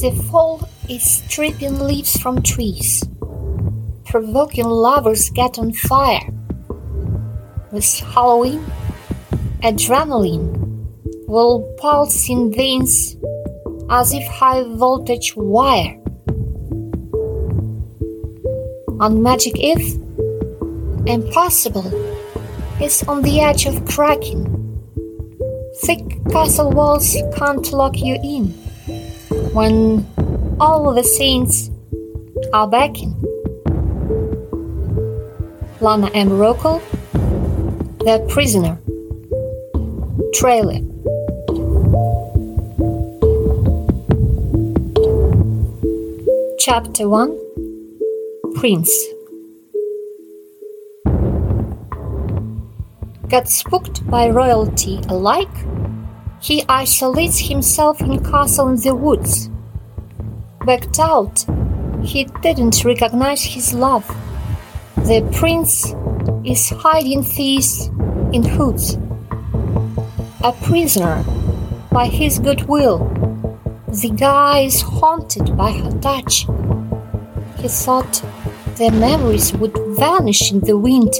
The fall is stripping leaves from trees, provoking lovers get on fire. With Halloween, adrenaline will pulse in veins as if high voltage wire. On Magic Eve, impossible is on the edge of cracking. Thick castle walls can't lock you in when all the saints are backing. Lana M. Rocco, The Prisoner. Trailer. Chapter 1 Prince Got spooked by royalty alike, he isolates himself in castle in the woods. Backed out, he didn't recognize his love. The prince is hiding thieves in hoods. A prisoner by his goodwill. The guy is haunted by her touch. He thought their memories would vanish in the wind.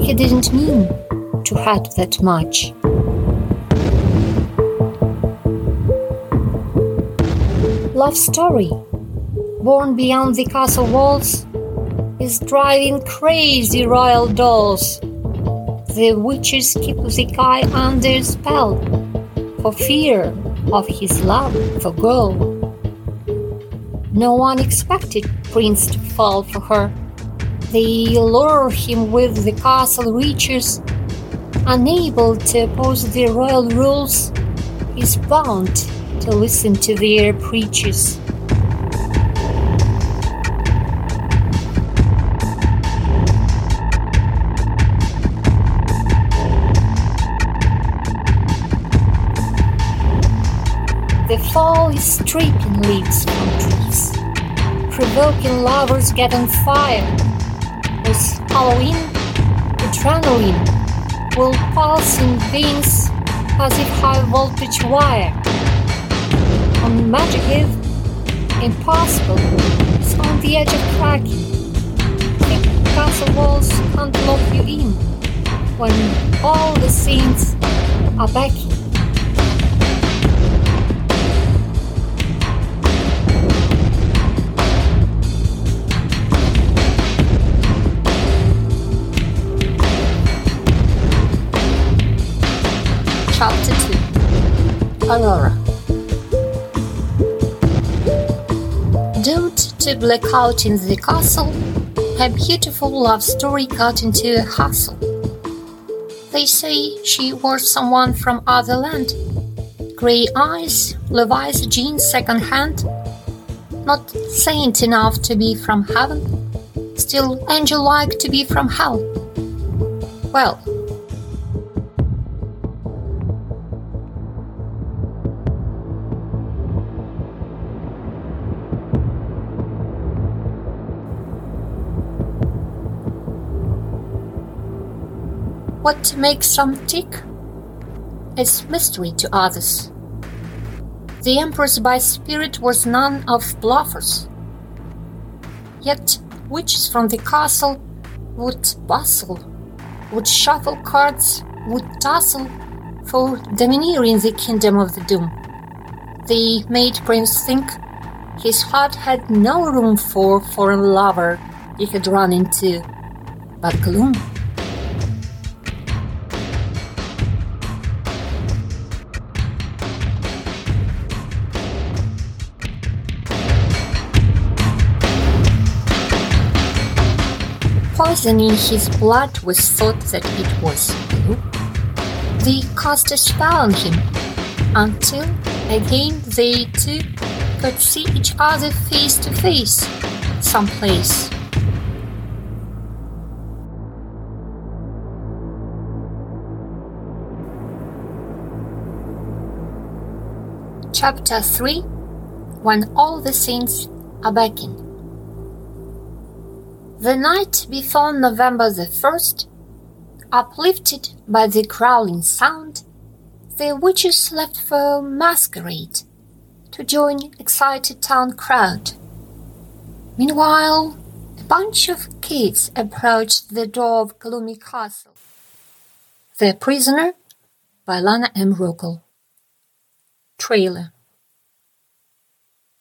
He didn't mean to hurt that much. Love story, born beyond the castle walls, is driving crazy royal dolls. The witches keep the guy under spell for fear of his love for girl. No one expected Prince to fall for her. They lure him with the castle riches. Unable to oppose the royal rules, he's bound to listen to their preachers. The fall is stripping leaves from trees, provoking lovers get on fire. With Halloween, adrenaline will pulse in veins as if high voltage wire. On Magic Eve, impossible is on the edge of cracking. Thick castle walls can't lock you in when all the saints are backing. Chapter 2 Aurora Doomed to black out in the castle, her beautiful love story got into a hustle. They say she was someone from other land. Grey eyes, Levi's jeans second hand. Not saint enough to be from heaven, still angel like to be from hell. Well, What makes some tick is mystery to others. The Empress by spirit was none of bluffers. Yet witches from the castle would bustle, would shuffle cards, would tussle for domineering the kingdom of the doom. They made Prince think his heart had no room for foreign lover he had run into, but gloom. Poison in his blood was thought that it was blue. They cast a spell on him until again they two could see each other face to face someplace. Chapter 3 When All the Saints Are Backing The night before November the 1st, uplifted by the growling sound, the witches left for masquerade. To join excited town crowd. Meanwhile, a bunch of kids approached the door of gloomy castle. The Prisoner by Lana M. Ruckel. Trailer.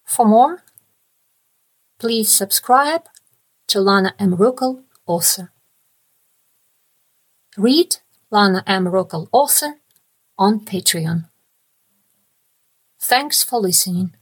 For more, please subscribe to Lana M. Ruckel, author. Read Lana M. Ruckel, author on Patreon. Thanks for listening.